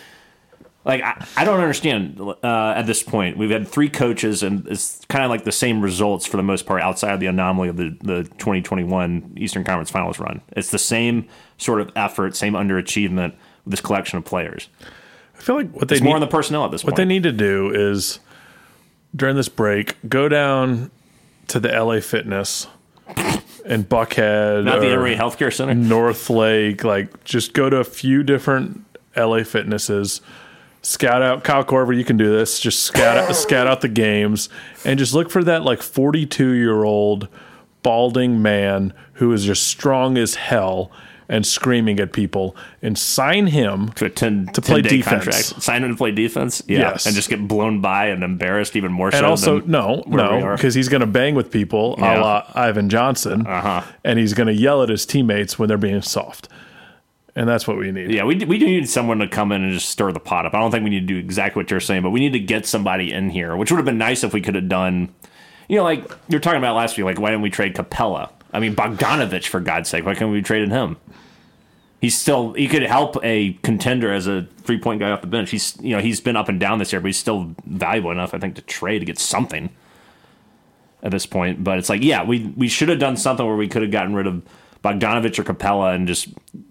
like I, I don't understand uh, at this point. We've had three coaches, and it's kind of like the same results for the most part outside of the anomaly of the the 2021 Eastern Conference Finals run. It's the same sort of effort, same underachievement with this collection of players. I feel like what they It's need, more on the personnel at this point. what point. they need to do is during this break go down to the LA Fitness and Buckhead, Not the or Emory Healthcare Center. North Lake. Like just go to a few different LA Fitnesses. Scout out Kyle Korver. You can do this. Just scout out, <laughs> scout out the games and just look for that like forty two year old balding man who is just strong as hell and screaming at people and sign him To, a 10, To play 10-day defense. contract. Sign him to play defense. Yeah. Yes. And just get blown by and embarrassed even more so. and also than no no because he's going to bang with people Yeah. a la Ivan Johnson Uh-huh. and he's going to yell at his teammates when they're being soft and that's what we need Yeah, we we do need someone to come in and just stir the pot up. I don't think we need to do exactly what you're saying, but we need to get somebody in here, which would have been nice if we could have done. You know, like you were talking about last week, like why didn't we trade Capela? I mean, Bogdanovic for God's sake, why couldn't we traded him? He's still he could help a contender as a three point guy off the bench. He's you know he's been up and down this year, but he's still valuable enough I think to trade to get something at this point. But it's like yeah, we we should have done something where we could have gotten rid of Bogdanovic or Capela and just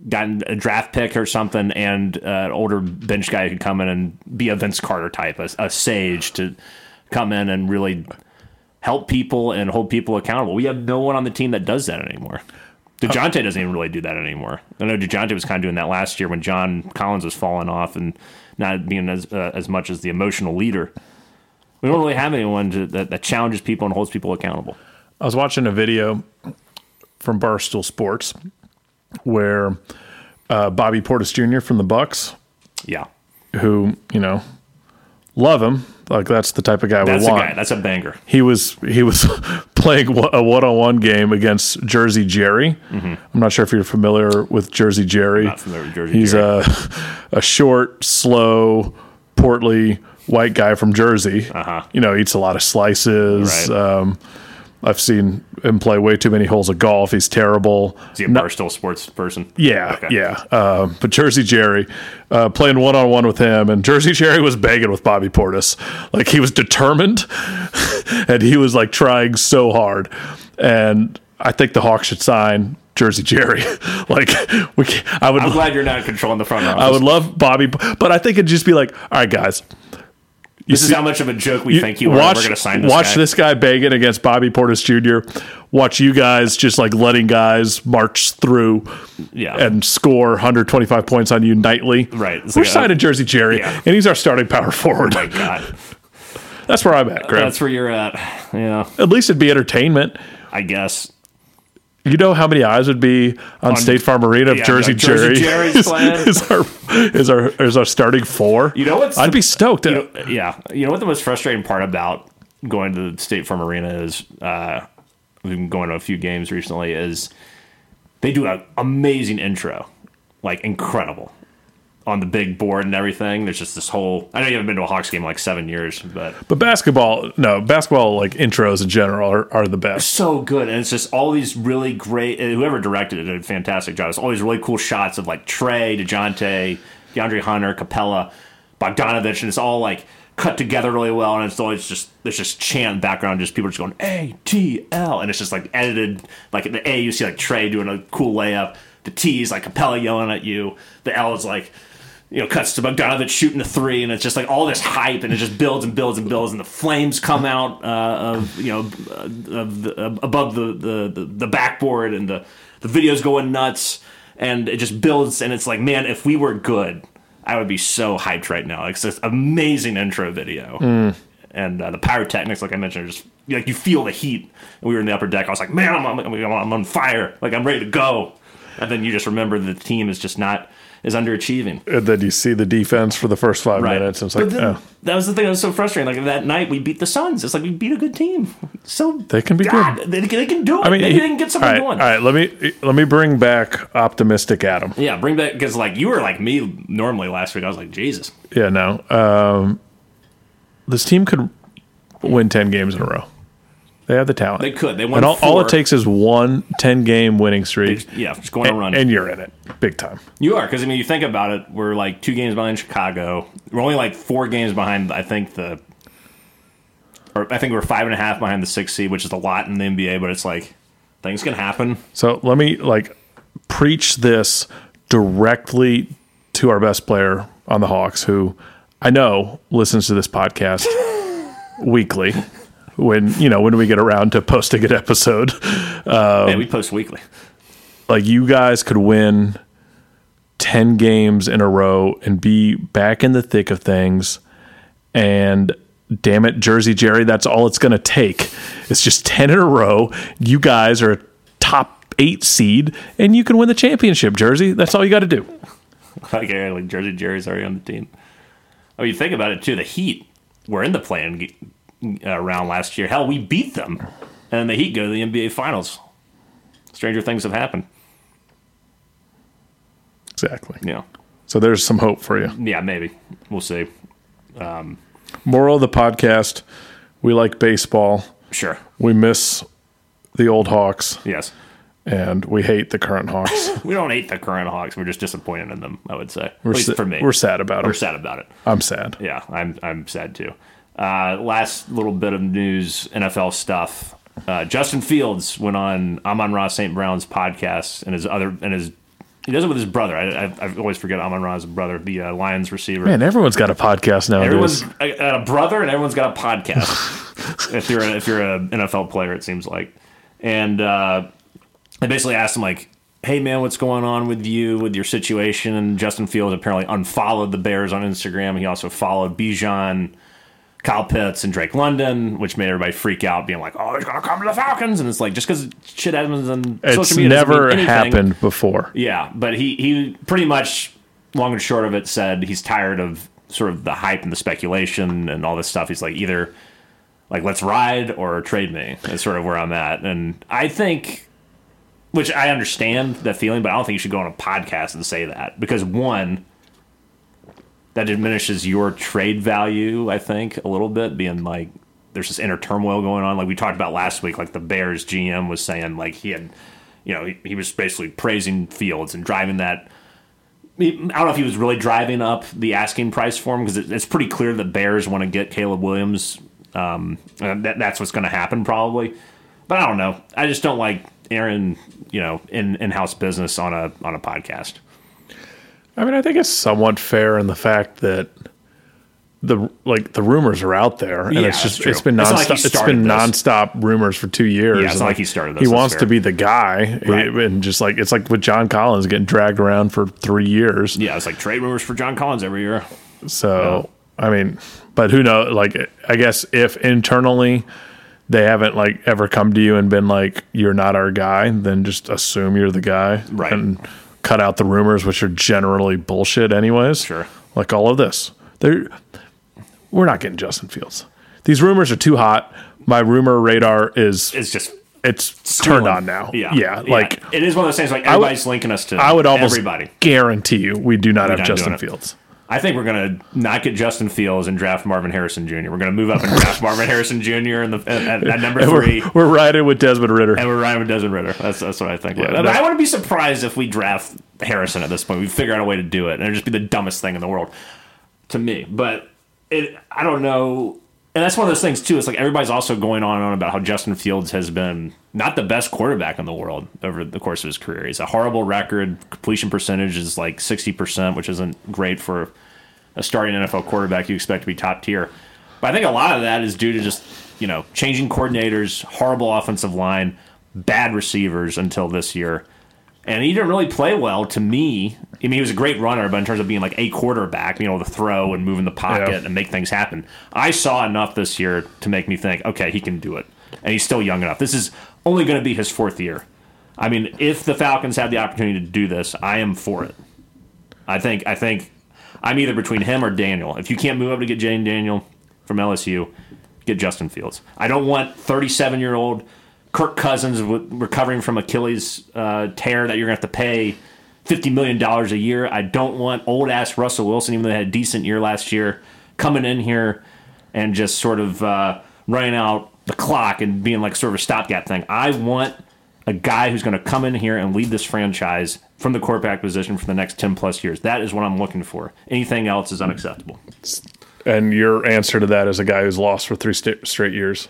gotten a draft pick or something and uh, an older bench guy could come in and be a Vince Carter type, a, a sage to come in and really help people and hold people accountable. We have no one on the team that does that anymore. DeJounte doesn't even really do that anymore. I know DeJounte was kind of doing that last year when John Collins was falling off and not being as uh, as much as the emotional leader. We don't really have anyone to, that, that challenges people and holds people accountable. I was watching a video from Barstool Sports where uh, Bobby Portis Jr. from the Bucks, Yeah, who you know love him, like that's the type of guy that's we a want. guy. That's a banger. he was he was <laughs> playing a one on one game against Jersey Jerry. I'm not sure if you're familiar with Jersey Jerry. Mm-hmm. Not familiar with Jersey He's Jerry. a <laughs> a short, slow, portly white guy from Jersey. Uh-huh. You know, eats a lot of slices. Right. Um, I've seen him play way too many holes of golf. He's terrible. Is he a Barstool sports person? Yeah, Okay. yeah. Uh, but Jersey Jerry uh, playing one on one with him, and Jersey Jerry was begging with Bobby Portis. Like he was determined, <laughs> and he was like trying so hard. And I think the Hawks should sign Jersey Jerry. <laughs> like we, I would, I'm glad you're not controlling the front office. I would love Bobby, but I think it'd just be like, all right, guys. This is how much of a joke we you- think you are. watch, We're going to sign this watch guy. this guy begging against Bobby Portis Jr. Watch you guys just like letting guys march through Yeah. and score 125 points on you nightly. Right. It's We're like a- signing Jersey Jerry, Yeah. and he's our starting power forward. Oh my God, <laughs> That's where I'm at, Graham. that's where you're at. Yeah, At least it'd be entertainment. I guess. You know how many eyes would be on, State Farm Arena if yeah, Jersey Jersey Jerry Jerry's is, is our is our is our starting four? You know what's I'd the- be stoked. You know, yeah, you know what the most frustrating part about going to the State Farm Arena is. Uh, we've been going to a few games recently. Is they do an amazing intro, like incredible, on the big board and everything. There's just this whole. I know you haven't been to a Hawks game in like seven years, but but basketball, no, basketball like intros in general are, are the best. so good, and it's just all these really great. Whoever directed it did a fantastic job. It's all these really cool shots of like Trae, Dejounte, DeAndre Hunter, Capela, Bogdanovic, and it's all like cut together really well. And it's always just there's just chant background, just people just going A T L, and it's just like edited. Like the A, you see like Trae doing a cool layup. The T is like Capela yelling at you. The L is like you know, cuts to Bogdanovic shooting a three, and it's just like all this hype, and it just builds and builds and builds, and the flames come out uh, of you know uh, of the, uh, above the, the, the, backboard, and the the videos going nuts, and it just builds, and it's like, man, if we were good, I would be so hyped right now. Like, it's this amazing intro video, and uh, the pyrotechnics, like I mentioned, are just like you feel the heat. And we were in the upper deck. I was like, man, I'm on, I'm on fire, like I'm ready to go. And then you just remember the team is just not is underachieving. And then you see the defense for the first five minutes, and it's like, then, oh, that was the thing that was so frustrating. Like that night, we beat the Suns. It's like we beat a good team. So They can be God, good. They, they can do it. I mean, Maybe he- they can get something all right, going. All right, let me let me bring back optimistic Adam. Yeah, bring back because like you were like me normally last week. I was like Jesus. Yeah, no. Um, this team could win 10 games in a row. They have the talent. They could. They won and all, all it takes is one 10 game winning streak. Yeah, just going And, run. and you're in it big time. you are because I mean, you think about it. We're like two games behind Chicago. We're only like four games behind. I think the, or I think we're five and a half behind the sixth seed, which is a lot in the NBA. But it's like things can happen. So let me like preach this directly to our best player on the Hawks, who I know listens to this podcast <laughs> weekly. When you know when we get around to posting an episode, yeah, um, we post weekly. like you guys could win 10 games in a row and be back in the thick of things and damn it jersey jerry that's all it's going to take it's just 10 in a row you guys are a top 8 seed and you can win the championship jersey that's all you got to do like, like Jersey Jerry's already on the team. I mean, you think about it too. The Heat were in the playing uh, round last year. Hell, we beat them, and the Heat go to the NBA Finals. Stranger things have happened. exactly Yeah, so there's some hope for you yeah, maybe we'll see. moral of the podcast we like baseball Sure. we miss the old hawks Yes. and we hate the current Hawks. <laughs> We don't hate the current Hawks. We're just disappointed in them. I would say, We're at least sa- for me. we're sad about it. We're sad about it. I'm sad. Yeah, I'm I'm sad too. Uh, last little bit of news, NFL stuff. Uh, Justin Fields went on Amon-Ra St. Brown's podcast and his other and his he does it with his brother. I, I, I always forget Amon-Ra's brother, the uh, Lions receiver. Man, everyone's got a podcast now. Everyone's got a brother, and everyone's got a podcast. <laughs> if you're a, if you're an NFL player, it seems like. And uh, I basically asked him like, "Hey man, what's going on with you with your situation?" And Justin Fields apparently unfollowed the Bears on Instagram. He also followed Bijan, Kyle Pitts, and Drake London, which made everybody freak out, being like, "Oh, he's gonna come to the Falcons!" And it's like just because shit happens on it's social media doesn't never happened before. Yeah, but he he pretty much long and short of it said he's tired of sort of the hype and the speculation and all this stuff. He's like either like let's ride or trade me. That's sort of where I'm at. And I think which I understand that feeling, but I don't think you should go on a podcast and say that because one that diminishes your trade value, I think, a little bit, being like there's this inner turmoil going on. Like we talked about last week, like the Bears GM was saying like he had you know, he, he was basically praising Fields and driving that. I don't know if he was really driving up the asking price for him because it, it's pretty clear the Bears want to get Caleb Williams. Um, that, that's what's going to happen probably. But I don't know. I just don't like Aaron, you know, in in house business on a on a podcast. I mean, I think it's somewhat fair in the fact that the like the rumors are out there, and Yeah, it's just it's been It's not like nonstop. it's been this. nonstop rumors for two years. Yeah, it's not like he started this, He wants fair. to be the guy, Right. and just like it's like with John Collins getting dragged around for three years. Yeah, it's like trade rumors for John Collins every year. So I mean, but who knows? Like, I guess if internally they haven't like ever come to you and been like, "You're not our guy," then just assume you're the guy, Right. And cut out the rumors, which are generally bullshit, anyways. Sure. Like all of this, they're we're not getting Justin Fields. These rumors are too hot. My rumor radar is It's just it's turned on now. Yeah, yeah. Like it is one of those things. Like would- everybody's linking us to. I would almost everybody. guarantee you we do not have Justin Fields. it. I think we're gonna not get Justin Fields and draft Marvin Harrison Jr. We're gonna move up and draft Marvin Harrison Jr. in the at, at, <laughs> number three, we're, we're riding with Desmond Ridder. and we're riding with Desmond Ridder. That's that's what I think. Yeah, that- I wouldn't be surprised if we draft Harrison at this point. We figure out a way to do it, and it'd just be the dumbest thing in the world to me. But it, I don't know. And that's one of those things too. It's like everybody's also going on and on about how Justin Fields has been not the best quarterback in the world over the course of his career. He's a horrible record. Completion percentage is like sixty percent, which isn't great for a starting NFL quarterback you expect to be top tier. But I think a lot of that is due to just, you know, changing coordinators, horrible offensive line, bad receivers until this year. And he didn't really play well to me. I mean, he was a great runner, but in terms of being like a quarterback, being able to throw and move in the pocket Yeah. and make things happen, I saw enough this year to make me think, okay, he can do it. And he's still young enough. This is only going to be his fourth year. I mean, if the Falcons have the opportunity to do this, I am for it. I think I think I'm either between him or Daniel. If you can't move up to get Jayden Daniel from LSU, get Justin Fields. I don't want 37 year old Kirk Cousins recovering from Achilles uh, tear that you're going to have to pay $50 million a year. I don't want old ass Russell Wilson, even though they had a decent year last year, coming in here and just sort of uh, running out the clock and being like sort of a stopgap thing. I want a guy who's going to come in here and lead this franchise from the quarterback position for the next 10 plus years. That is what I'm looking for. Anything else is unacceptable. And your answer to that is a guy who's lost for three sta straight years.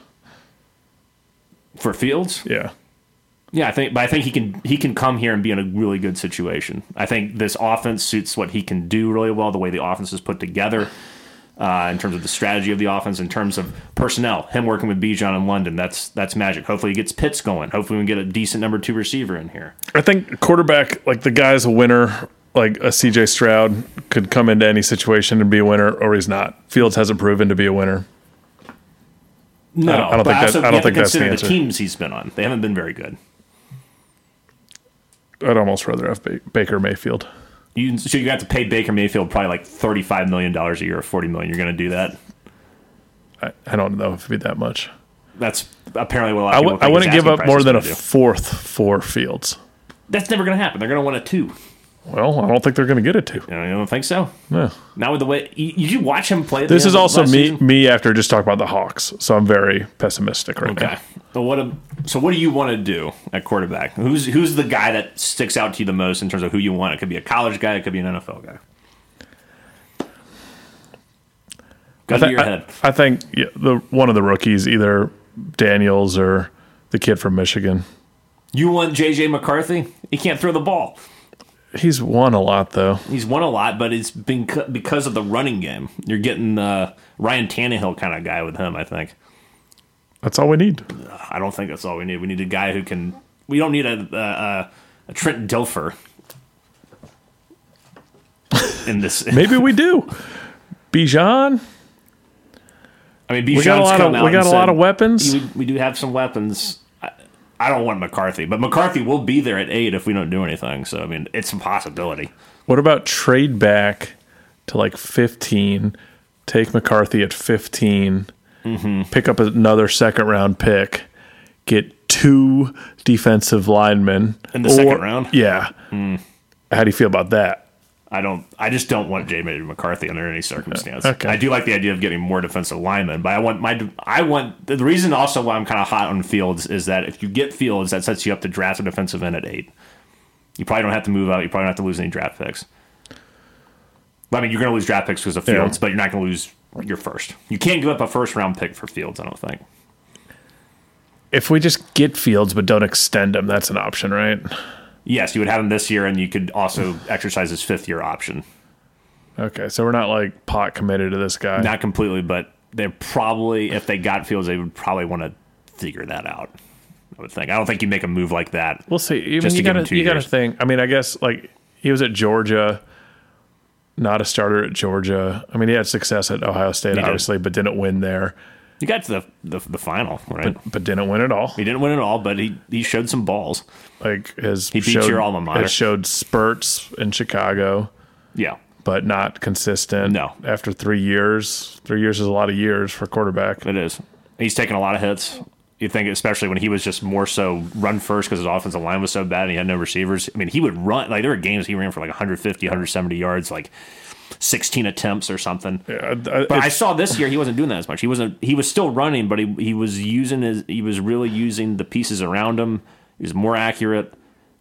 For Fields, Yeah. Yeah, I think, but I think he can he can come here and be in a really good situation. I think this offense suits what he can do really well. The way the offense is put together, uh, in terms of the strategy of the offense, in terms of personnel, him working with Bijan in London, that's that's magic. Hopefully, he gets Pitts going. Hopefully, we can get a decent number two receiver in here. I think quarterback, like the guy's a winner, like a CJ Stroud could come into any situation and be a winner, or he's not. Fields hasn't proven to be a winner. No, I don't- I don't think that- I don't think that's the answer. teams he's been on. They haven't been very good. I'd almost rather have ba- Baker Mayfield. You, so you have to pay Baker Mayfield probably like thirty-five million dollars a year or forty million. You're going to do that? I, I don't know if it'd be that much. That's apparently what a lot I of w- people I wouldn't give up more than a do. fourth for Fields. That's never going to happen. They're going to want a two. Well, I don't think they're going to get it to. You don't think so? No. Not with the way you, you watch him play. This is also me season? me after just talking about the Hawks, so I'm very pessimistic right Okay. now. So what? So what do you want to do at quarterback? Who's who's the guy that sticks out to you the most in terms of who you want? It could be a college guy. It could be an NFL guy. Gun to thi- your head. I, I think yeah, the one of the rookies, either Daniels or the kid from Michigan. You want JJ McCarthy? He can't throw the ball. He's won a lot though. He's won a lot, but it's been because of the running game. You're getting the Ryan Tannehill kind of guy with him. I think. That's all we need. I don't think that's all we need. We need a guy who can. We don't need a a, a, Trent Dilfer in this. <laughs> Maybe we do. Bijan. I mean, We got a lot of we got a lot of weapons. We, we do have some weapons. I, I don't want McCarthy, but McCarthy will be there at eight if we don't do anything. So I mean, it's a possibility. What about trade back to like 15, take McCarthy at 15, Mm-hmm. pick up another second round pick, get two defensive linemen In the second round? Yeah. How do you feel about that? I don't. I just don't want J. McCarthy under any circumstance. Okay. I do like the idea of getting more defensive linemen, but I want my. I want the reason also why I'm kind of hot on Fields is that if you get Fields, that sets you up to draft a defensive end at eight. You probably don't have to move out. You probably don't have to lose any draft picks. I mean, you're going to lose draft picks because of Yeah. Fields, but you're not going to lose your first. You can't give up a first round pick for Fields. I don't think. If we just get Fields but don't extend him, that's an option, right? Yes, you would have him this year, and you could also <sighs> exercise his fifth year option. Okay, so we're not like pot committed to this guy. Not completely, but they're probably if they got Fields, they would probably want to figure that out. I would think. I don't think you make a move like that. We'll see. I mean, to you him gotta you gotta think. I mean, I guess like he was at Georgia, not a starter at Georgia. I mean, he had success at Ohio State, obviously, but didn't win there. You got to the the, the final, right? But didn't win at all. he didn't win at all, but he he showed some balls. Like has beat showed, your alma mater. Has showed spurts in Chicago, Yeah, but not consistent. No. after three years, three years is a lot of years for a quarterback. it is. He's taken a lot of hits. You think, especially when he was just more so run first because his offensive line was so bad and he had no receivers. I mean, he would run like there were games he ran for like 150, 170 yards, like 16 attempts or something. Yeah, But I saw this year he wasn't doing that as much. He wasn't. He was still running, but he he was using his. He was really using the pieces around him. He was more accurate,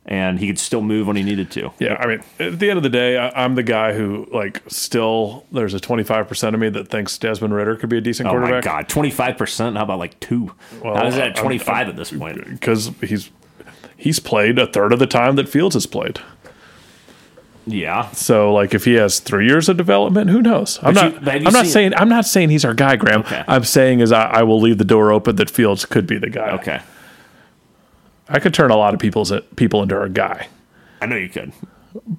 and he could still move when he needed to. Yeah, I mean, at the end of the day, I, I'm the guy who like still there's a 25 percent of me that thinks Desmond Ridder could be a decent quarterback. Oh my god, twenty five percent. How about like two? Well, How is that I'm- twenty five I'm- at this point? because he's he's played a third of the time that Fields has played. Yeah, So like if he has three years of development, who knows? I'm But not. you- but have you I'm not saying. I'm not saying he's our guy, Graham. Okay. I'm saying is I, I will leave the door open that Fields could be the guy. okay. I could turn a lot of people's people into our guy, I know you could.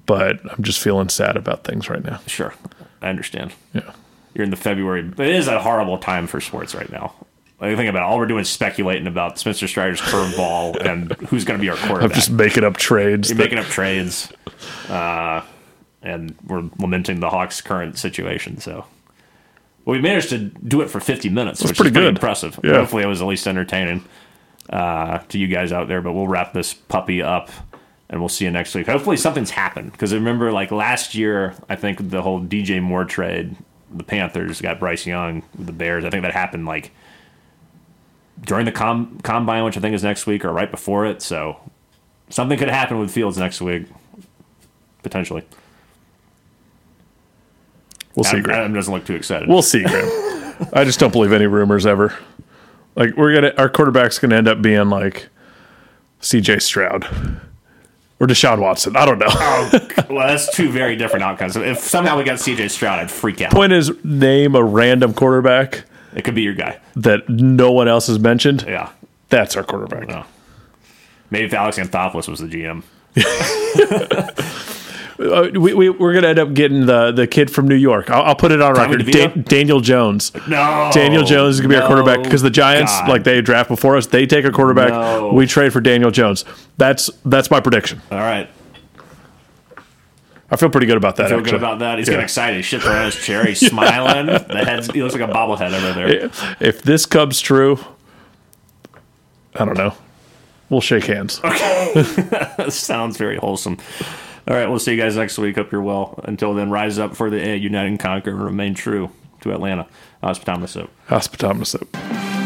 but I'm just feeling sad about things right now. Sure, I understand. Yeah. You're in the February. It is a horrible time for sports right now. Like, think about it. All we're doing is speculating about Spencer Strider's curveball <laughs> and who's going to be our I'm quarterback. just making up trades. You're that- making up trades, uh, and we're lamenting the Hawks' current situation. So, well, we managed to do it for 50 minutes, which pretty is pretty good. impressive. Yeah. Hopefully, it was at least entertaining uh, to you guys out there. But we'll wrap this puppy up, and we'll see you next week. Hopefully, something's happened because I remember, like last year, I think the whole DJ Moore trade, the Panthers got Bryce Young the Bears. I think that happened like during the com- combine, which I think is next week or right before it. So something could happen with Fields next week, potentially. we'll see, Graham. Adam doesn't look too excited. We'll see, Graham. <laughs> I just don't believe any rumors ever. Like we're gonna, our quarterback's gonna end up being like C.J. Stroud or Deshaun Watson. I don't know. Oh, <laughs> well, that's two very different outcomes. If somehow we got CJ Stroud, I'd freak out. Point is, name a random quarterback It could be your guy. that no one else has mentioned. Yeah. That's our quarterback. No. Maybe if Alex Anthopoulos was the GM. <laughs> Uh, we, we, we're going to end up getting the, the kid from New York. I'll, I'll put it on Tommy record. Da- Daniel Jones. No. Daniel Jones is going to be our quarterback because the Giants, God. like they draft before us, they take a quarterback. No. We trade for Daniel Jones. That's that's my prediction. All right. I feel pretty good about that. I Feel actually. good about that. He's Yeah. getting excited. He's shits around his <laughs> chair. He's smiling. The head. he looks like a bobblehead over there. If this comes true, I don't know. We'll shake hands. Okay. <laughs> Sounds very wholesome. All right, we'll see you guys next week. Hope you're well. Until then, rise up for the A, unite and conquer, and remain true to Atlanta. Hospitality Soap. Hospitality.